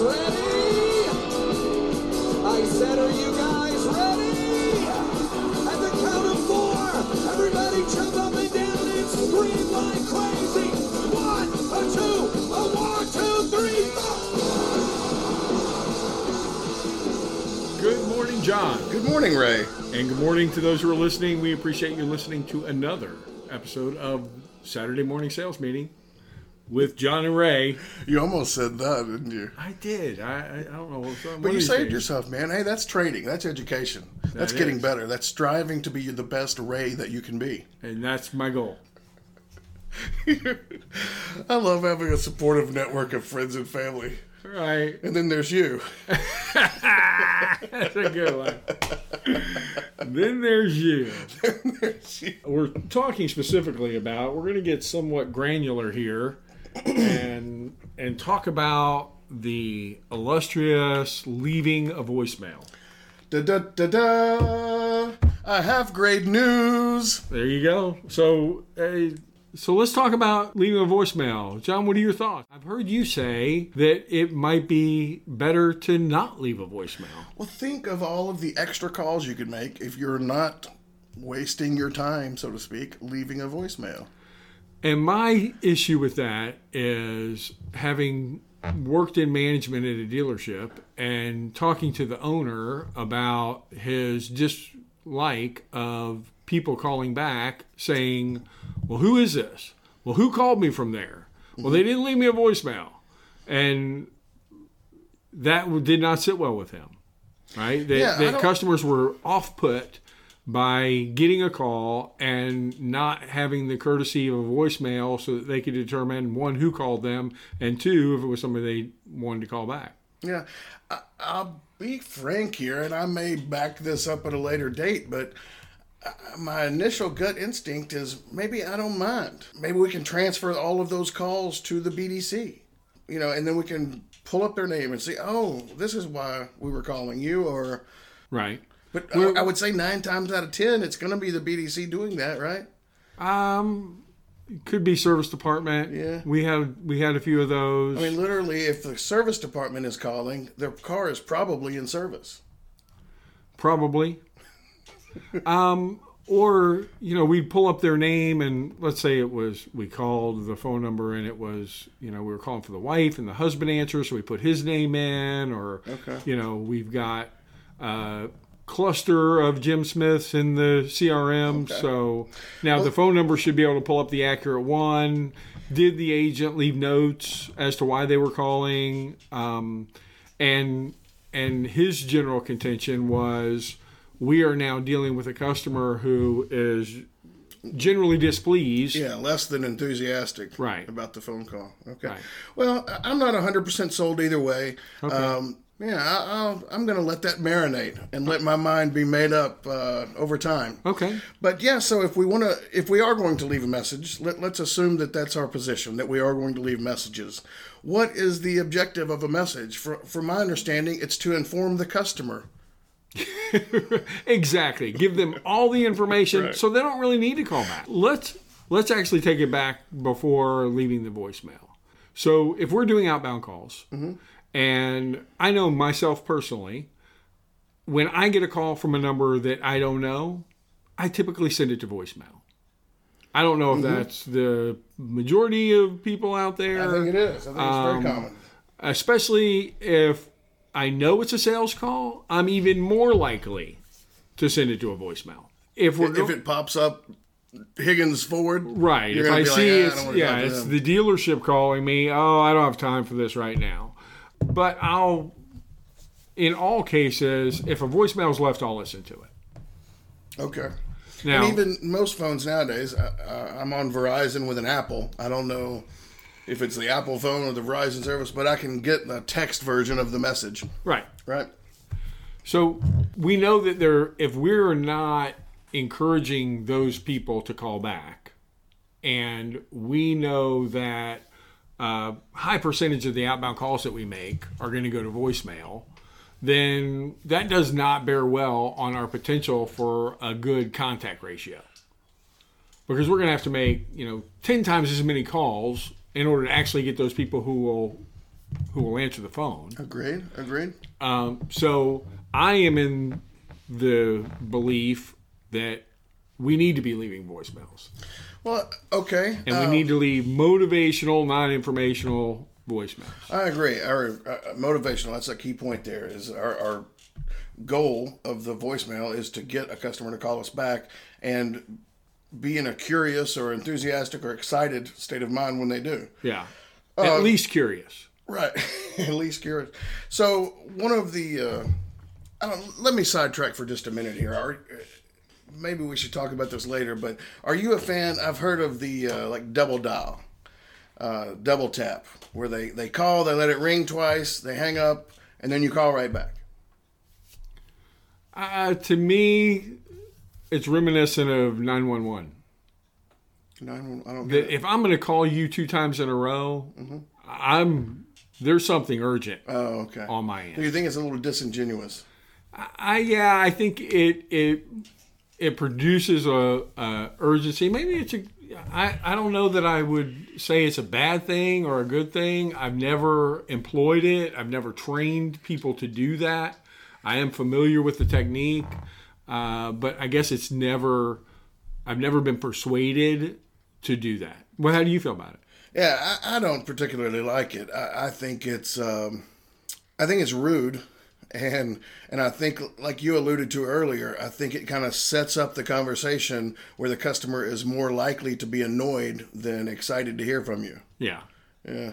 guys ready? I said, are you guys ready? At the count of four, everybody jump up and down and scream like crazy. One, a two, a one, two, three, four. Good morning, John. Good morning, Ray. And good morning to those who are listening. We appreciate you listening to another episode of Saturday Morning Sales Meeting with John and Ray. You almost said that, didn't you? I did. I, I, don't know. What's What, But you saved yourself, man. Hey, that's training. That's education. That's That getting is. better. That's striving to be the best Ray that you can be. And that's my goal. I love having a supportive network of friends and family. Right. And then there's you. That's a good one. then there's you. then There's you. We're talking specifically about, we're going to get somewhat granular here and and talk about the illustrious leaving a voicemail. Da da da da. I have great news. There you go. So, uh, so let's talk about leaving a voicemail. John, what are your thoughts? I've heard you say that it might be better to not leave a voicemail. Well, think of all of the extra calls you could make if you're not wasting your time, so to speak, leaving a voicemail. And my issue with that is having worked in management at a dealership and talking to the owner about his dislike of people calling back saying, Well, who is this? Well, who called me from there? Well, they didn't leave me a voicemail. And that did not sit well with him, right? That, Yeah, that customers were off put by getting a call and not having the courtesy of a voicemail so that they could determine one who called them and two if it was somebody they wanted to call back. Yeah, I, I'll be frank here, and I may back this up at a later date, but uh, my initial gut instinct is maybe I don't mind. Maybe we can transfer all of those calls to the BDC, you know, and then we can pull up their name and see, oh, this is why we were calling you, or. Right. But I, I would say nine times out of ten, it's going to be the BDC doing that, right? Um, could be service department. Yeah. We had we had a few of those. I mean, literally, if the service department is calling, their car is probably in service. Probably. um, or you know, we'd pull up their name and let's say it was we called the phone number and it was you know we were calling for the wife and the husband answers, so we put his name in. Or Okay. you know, we've got a cluster of Jim Smiths in the CRM. So now the phone number should be able to pull up the accurate one. Did the agent leave notes as to why they were calling? Um, and and his general contention was we are now dealing with a customer who is generally displeased. Yeah, less than enthusiastic Right. about the phone call. Okay. Right. Well, I'm not 100% sold either way. Um, yeah, I, I'll, I'm going to let that marinate and let my mind be made up uh, over time. Okay. But yeah, so if we want to, if we are going to leave a message, let, let's assume that that's our position, that we are going to leave messages. What is the objective of a message? For, from my understanding, it's to inform the customer. exactly. Give them all the information Right. so they don't really need to call back. Let's let's actually take it back before leaving the voicemail. So if we're doing outbound calls, and I know myself personally, when I get a call from a number that I don't know, I typically send it to voicemail. I don't know if that's the majority of people out there. I think it is. I think it's very common. especially if I know it's a sales call, I'm even more likely to send it to a voicemail. If we're If it pops up, Higgins forward. right, if I be like, see "Ah, I it's don't yeah, it's them." the dealership calling me. Oh, I don't have time for this right now. But I'll, in all cases, if a voicemail is left, I'll listen to it. Okay. Now, And even most phones nowadays, I, I'm on Verizon with an Apple. I don't know if it's the Apple phone or the Verizon service, but I can get the text version of the message, right. right? So we know that there, if we're not encouraging those people to call back, and we know that a high percentage of the outbound calls that we make are going to go to voicemail, then that does not bear well on our potential for a good contact ratio. Because we're going to have to make, you know, 10 times as many calls in order to actually get those people who will who will answer the phone. Agreed. Agreed. Um, so I am in the belief that we need to be leaving voicemails, Well, okay. and uh, we need to leave motivational, non-informational voicemails. I agree. Our uh, motivational, that's a key point there, is our, our goal of the voicemail is to get a customer to call us back and be in a curious or enthusiastic or excited state of mind when they do. Yeah, at least curious. Right. At least curious. So, one of the, uh, I don't, let me sidetrack for just a minute here. Are, maybe we should talk about this later, but are you a fan? I've heard of the uh, like double dial, uh, double tap, where they, they call, they let it ring twice, they hang up, and then you call right back. Uh, to me, it's reminiscent of nine one one. I don't, I don't get That it. if I'm going to call you two times in a row, I'm there's something urgent Oh, okay. on my Do end. you think it's a little disingenuous? I yeah, I think it it it produces a, a urgency. Maybe it's a I, I don't know that I would say it's a bad thing or a good thing. I've never employed it. I've never trained people to do that. I am familiar with the technique, uh, but I guess it's never. I've never been persuaded to do that. Well, how do you feel about it? Yeah, I, I don't particularly like it. I, I think it's um, I think it's rude, and and I think like you alluded to earlier, I think it kind of sets up the conversation where the customer is more likely to be annoyed than excited to hear from you. Yeah. Yeah.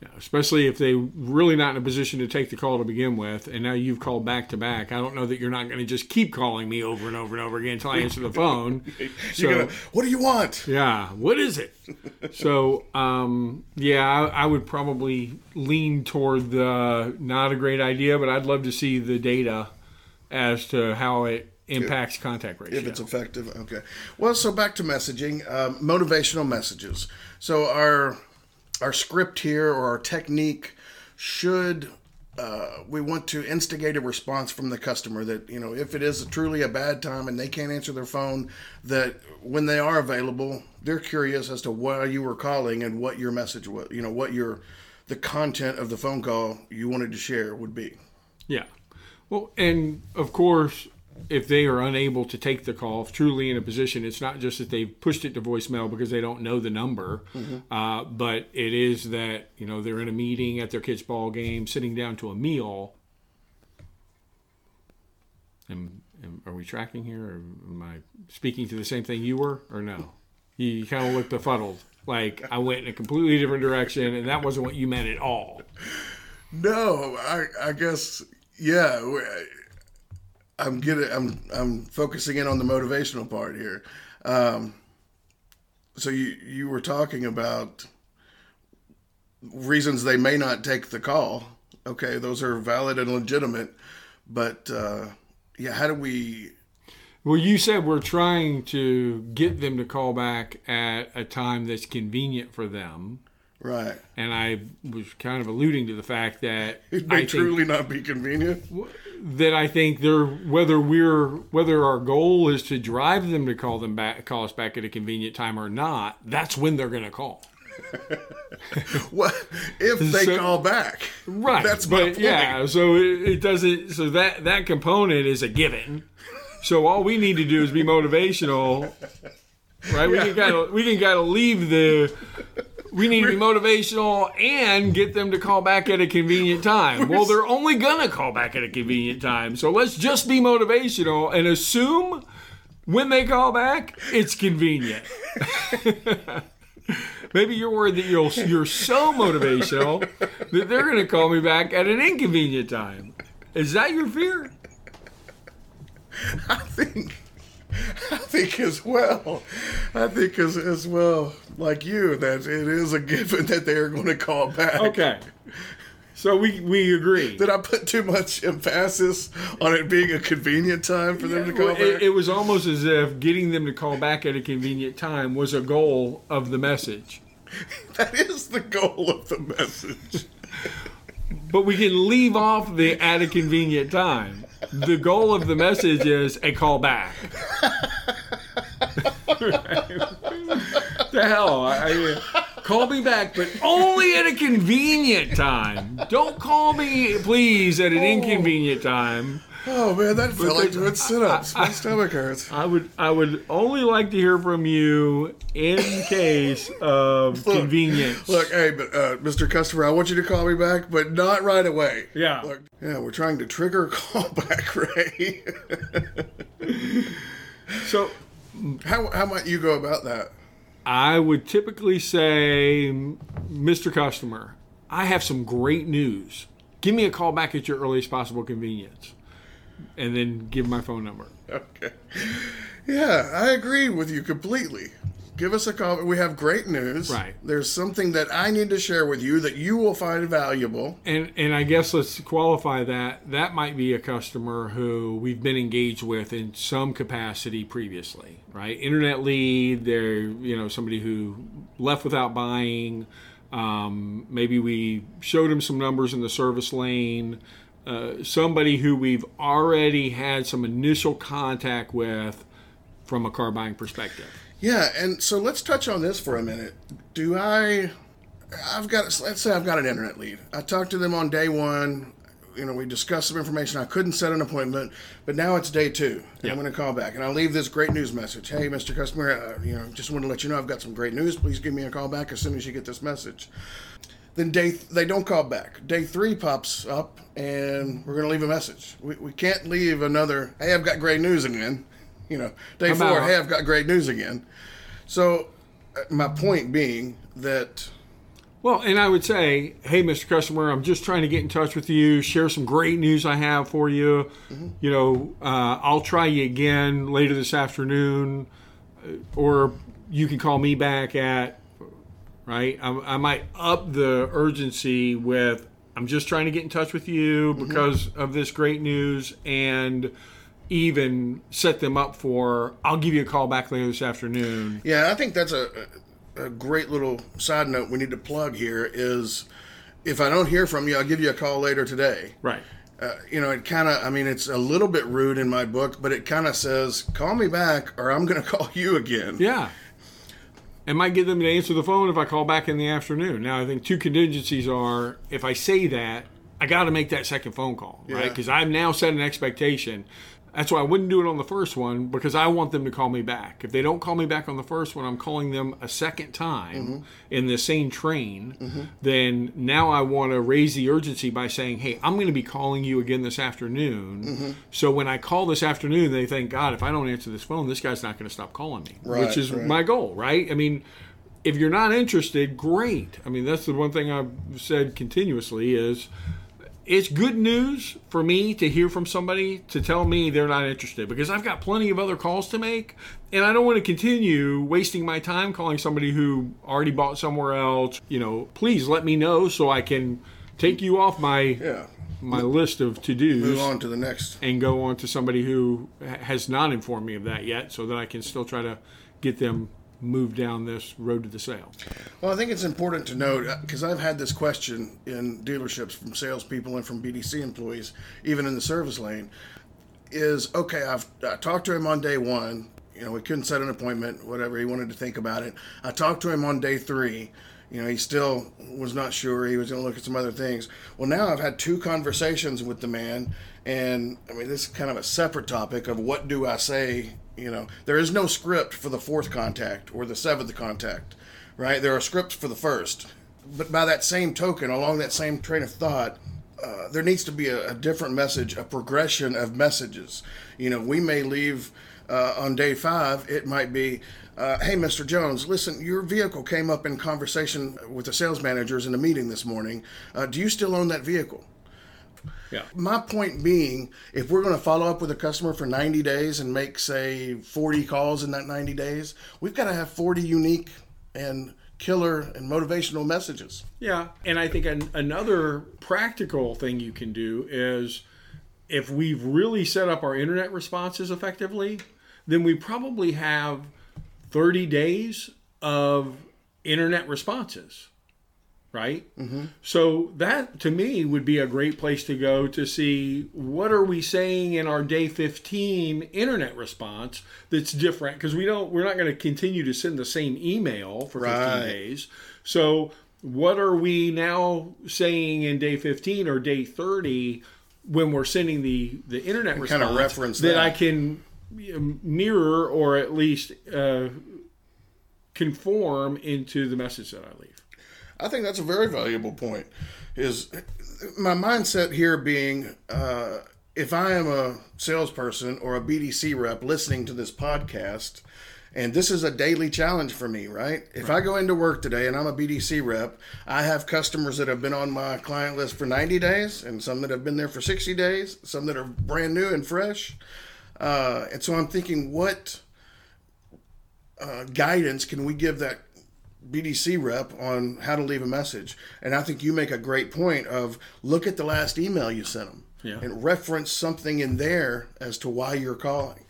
Yeah, especially if they're really not in a position to take the call to begin with, and now you've called back to back. I don't know that you're not going to just keep calling me over and over and over again until I answer the phone. So, gonna, what do you want? yeah, what is it? so, um, yeah, I, I would probably lean toward the not a great idea, but I'd love to see the data as to how it impacts contact ratio. If it's effective, okay. Well, so back to messaging, um, motivational messages. So our our script here or our technique should uh, we want to instigate a response from the customer that you know if it is truly a bad time and they can't answer their phone that when they are available they're curious as to why you were calling and what your message was you know what your the content of the phone call you wanted to share would be Yeah. Well, and of course, if they are unable to take the call, if truly in a position, it's not just that they've pushed it to voicemail because they don't know the number, uh, but it is that you know they're in a meeting at their kid's ball game, sitting down to a meal. And, and are we tracking here, or am I speaking to the same thing you were, or no? You, you kind of look befuddled, like I went in a completely different direction, and that wasn't what you meant at all. No, I I guess yeah. I'm getting I'm I'm focusing in on the motivational part here. Um, so you you were talking about reasons they may not take the call. Okay, those are valid and legitimate, but uh, yeah, how do we? Well, you said we're trying to get them to call back at a time that's convenient for them. Right, And I was kind of alluding to the fact that it I may think truly not be convenient. That I think they're whether we're whether our goal is to drive them to call them back call us back at a convenient time or not, that's when they're going to call. What if they So- call back? Right. That's my but point. yeah, so it, it doesn't so that that component is a given. So all we need to do is be motivational. Right? We can kind of we can kind of leave the we need to be motivational and get them to call back at a convenient time. Well, they're only going to call back at a convenient time. So let's just be motivational and assume when they call back, it's convenient. Maybe you're worried that you'll, you're so motivational that they're going to call me back at an inconvenient time. Is that your fear? I think, I think as well. I think as as well, like you, that it is a given that they are going to call back. Okay. So we, we agree. Did I put too much emphasis on it being a convenient time for them to call Well, back? it, it was almost as if getting them to call back at a convenient time was a goal of the message. that is the goal of the message. But we can leave off the at a convenient time. The goal of the message is a call back. the hell? I, I, call me back, but only at a convenient time. Don't call me, please, at an oh. inconvenient time. Oh man, that felt like doing sit-ups. My stomach hurts. I would I would only like to hear from you in case of convenience. Look, hey, but uh, Mr. Customer, I want you to call me back, but not right away. Yeah. Look, yeah, we're trying to trigger a callback, Ray. So how how might you go about that? I would typically say, Mr. Customer, I have some great news. Give me a call back at your earliest possible convenience. And then give my phone number. Okay. Yeah, I agree with you completely. Give us a call. We have great news. Right. There's something that I need to share with you that you will find valuable. And and I guess let's qualify that. That might be a customer who we've been engaged with in some capacity previously, right? Internet lead, they're you know somebody who left without buying. Um, maybe we showed them some numbers in the service lane. Uh, somebody who we've already had some initial contact with from a car buying perspective. Yeah, and so let's touch on this for a minute. Do I? I've got. Let's say I've got an internet lead. I talked to them on day one. You know, we discussed some information. I couldn't set an appointment, but now it's day two. Yeah. I'm going to call back and I'll leave this great news message. Hey, Mr. Customer, uh, you know, just want to let you know I've got some great news. Please give me a call back as soon as you get this message. Then day they don't call back. Day three pops up, and we're going to leave a message. We, we can't leave another. Hey, I've got great news again. You know, day four. about- Hey, I've got great news again. So, uh, my point being that Well, and I would say, hey, Mr. Customer, I'm just trying to get in touch with you, share some great news I have for you. You know, uh, I'll try you again later this afternoon, uh, or you can call me back at, right? I, I might up the urgency with, I'm just trying to get in touch with you because of this great news, and even set them up for, I'll give you a call back later this afternoon. Yeah, I think that's a, a great little side note we need to plug here is if I don't hear from you, I'll give you a call later today. Right. Uh, you know, it kind of, I mean, it's a little bit rude in my book, but it kind of says, call me back or I'm going to call you again. Yeah. It might get them to answer the phone if I call back in the afternoon. Now, I think two contingencies are if I say that, I got to make that second phone call, right? Yeah. Because I've now set an expectation. That's why I wouldn't do it on the first one because I want them to call me back. If they don't call me back on the first one, I'm calling them a second time Mm-hmm. in the same train. Then now I want to raise the urgency by saying, hey, I'm going to be calling you again this afternoon. Mm-hmm. So when I call this afternoon, they think, God, if I don't answer this phone, this guy's not going to stop calling me, Right, which is right. my goal, right? I mean, if you're not interested, great. I mean, that's the one thing I've said continuously is it's good news for me to hear from somebody to tell me they're not interested because I've got plenty of other calls to make and I don't want to continue wasting my time calling somebody who already bought somewhere else. You know, please let me know so I can take you off my Yeah. my list of to-dos Move on to the next. and go on to somebody who has not informed me of that yet so that I can still try to get them moved down this road to the sale. Well, I think it's important to note uh, because I've had this question in dealerships from salespeople and from BDC employees, even in the service lane. Is okay. I've I talked to him on day one. You know, we couldn't set an appointment. Whatever he wanted to think about it. I talked to him on day three. You know, he still was not sure. He was going to look at some other things. Well, now I've had two conversations with the man, and I mean, this is kind of a separate topic of what do I say. You know, there is no script for the fourth contact or the seventh contact right? There are scripts for the first. But by that same token, along that same train of thought, uh, there needs to be a, a different message, a progression of messages. You know, we may leave uh, on day five, it might be, uh, hey, Mr. Jones, listen, your vehicle came up in conversation with the sales managers in a meeting this morning. Uh, do you still own that vehicle? Yeah. My point being, if we're going to follow up with a customer for 90 days and make, say, 40 calls in that 90 days, we've got to have 40 unique and killer and motivational messages. Yeah, and I think an, another practical thing you can do is if we've really set up our internet responses effectively, then we probably have 30 days of internet responses. Right? Mm-hmm. So that to me would be a great place to go to see what are we saying in our day 15 internet response that's different because we don't we're not going to continue to send the same email for 15 Right. days. So what are we now saying in day 15 or day 30 when we're sending the the internet kinda reference that that. I can um, mirror or at least uh, conform into the message that I leave. I think that's a very valuable point. Is my mindset here being uh, if I am a salesperson or a BDC rep listening to this podcast, and this is a daily challenge for me, right? If I go into work today and I'm a BDC rep, I have customers that have been on my client list for 90 days, and some that have been there for 60 days, some that are brand new and fresh. Uh, and so I'm thinking, what uh, guidance can we give that BDC rep on how to leave a message. And I think you make a great point of look at the last email you sent them Yeah. and reference something in there as to why you're calling.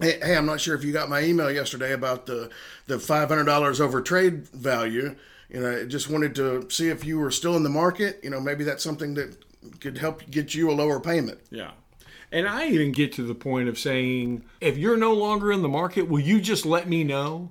Hey, hey, I'm not sure if you got my email yesterday about the the $500 over trade value. You know, I just wanted to see if you were still in the market. You know, maybe that's something that could help get you a lower payment. Yeah. And I even get to the point of saying, if you're no longer in the market, will you just let me know?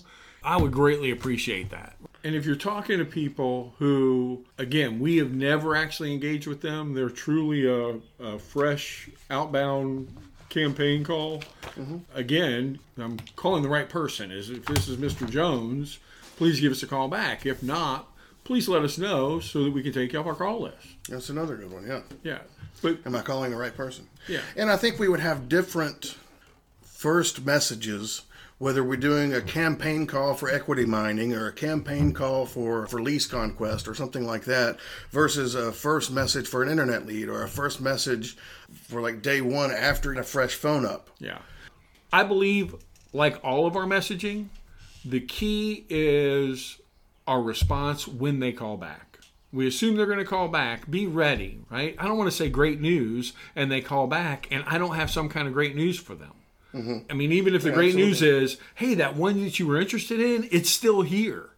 I would greatly appreciate that. And if you're talking to people who, again, we have never actually engaged with them, they're truly a, a fresh outbound campaign call. Mm-hmm. Again, I'm calling the right person. Is if this is Mr. Jones, please give us a call back. If not, please let us know so that we can take you off our call list. That's another good one. Yeah. Yeah. But Am I calling the right person? Yeah. And I think we would have different first messages, whether we're doing a campaign call for equity mining or a campaign call for, for lease conquest or something like that, versus a first message for an internet lead or a first message for like day one after a fresh phone up. Yeah. I believe, like all of our messaging, the key is our response when they call back. We assume they're going to call back. Be ready, right? I don't want to say great news and they call back and I don't have some kind of great news for them. I mean, even if the great news is, hey, that one that you were interested in, it's still here.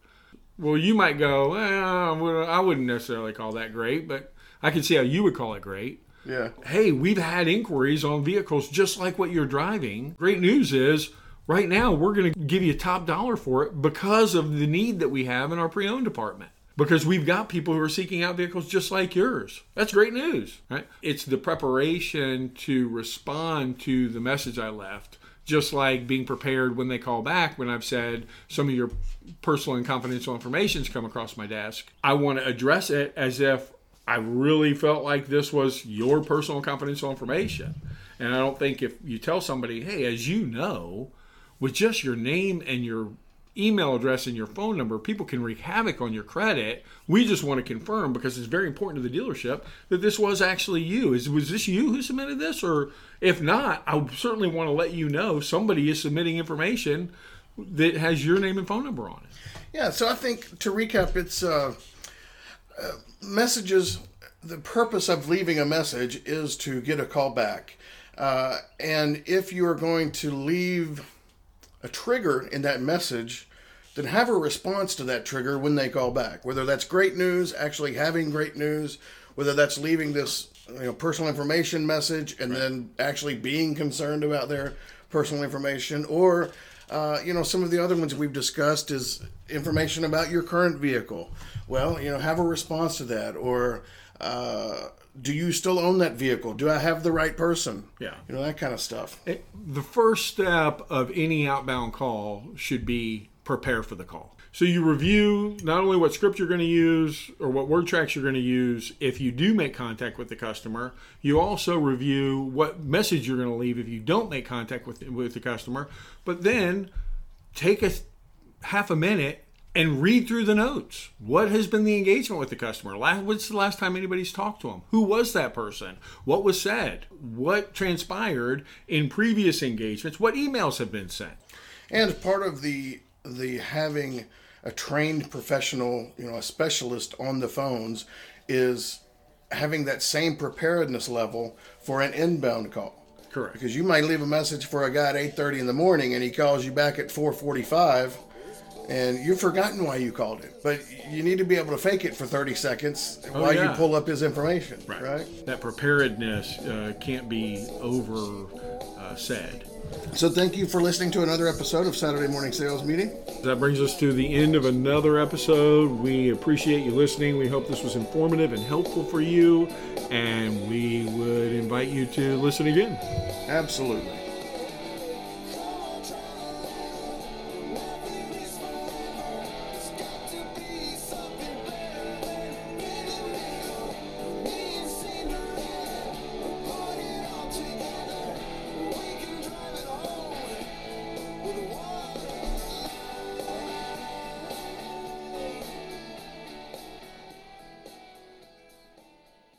Well, you might go, eh, I wouldn't necessarily call that great, but I can see how you would call it great Yeah. hey, we've had inquiries on vehicles just like what you're driving. Great news is right now we're going to give you a top dollar for it because of the need that we have in our pre-owned department. Because we've got people who are seeking out vehicles just like yours. That's great news, right? It's the preparation to respond to the message I left, just like being prepared when they call back when I've said some of your personal and confidential information's come across my desk. I want to address it as if I really felt like this was your personal confidential information. And I don't think if you tell somebody, hey, as you know, with just your name and your email address and your phone number, people can wreak havoc on your credit. We just want to confirm because it's very important to the dealership that this was actually you. Is was this you who submitted this? Or if not, I certainly want to let you know somebody is submitting information that has your name and phone number on it. Yeah, so I think to recap, it's uh, uh, messages. The purpose of leaving a message is to get a call back. Uh, and if you are going to leave a trigger in that message, then have a response to that trigger when they call back. Whether that's great news, actually having great news, whether that's leaving this you know personal information message and then actually being concerned about their personal information, or uh, you know some of the other ones we've discussed is information about your current vehicle. Well, you know, have a response to that, or uh, do you still own that vehicle? Do I have the right person? Yeah. you know that kind of stuff. It- the first step of any outbound call should be prepare for the call. So you review not only what script you're going to use or what word tracks you're going to use if you do make contact with the customer. You also review what message you're going to leave if you don't make contact with with the customer. But then take a half a minute and read through the notes. What has been the engagement with the customer? Last, what's the last time anybody's talked to them? Who was that person? What was said? What transpired in previous engagements? What emails have been sent? And part of the the having a trained professional, you know, a specialist on the phones is having that same preparedness level for an inbound call. Correct. Because you might leave a message for a guy at 8:30 in the morning and he calls you back at 4:45 and you've forgotten why you called him. But you need to be able to fake it for 30 seconds Oh, while yeah. you pull up his information, right? That preparedness uh, can't be over uh, said. So thank you for listening to another episode of Saturday Morning Sales Meeting. That brings us to the end of another episode. We appreciate you listening. We hope this was informative and helpful for you, and we would invite you to listen again. Absolutely.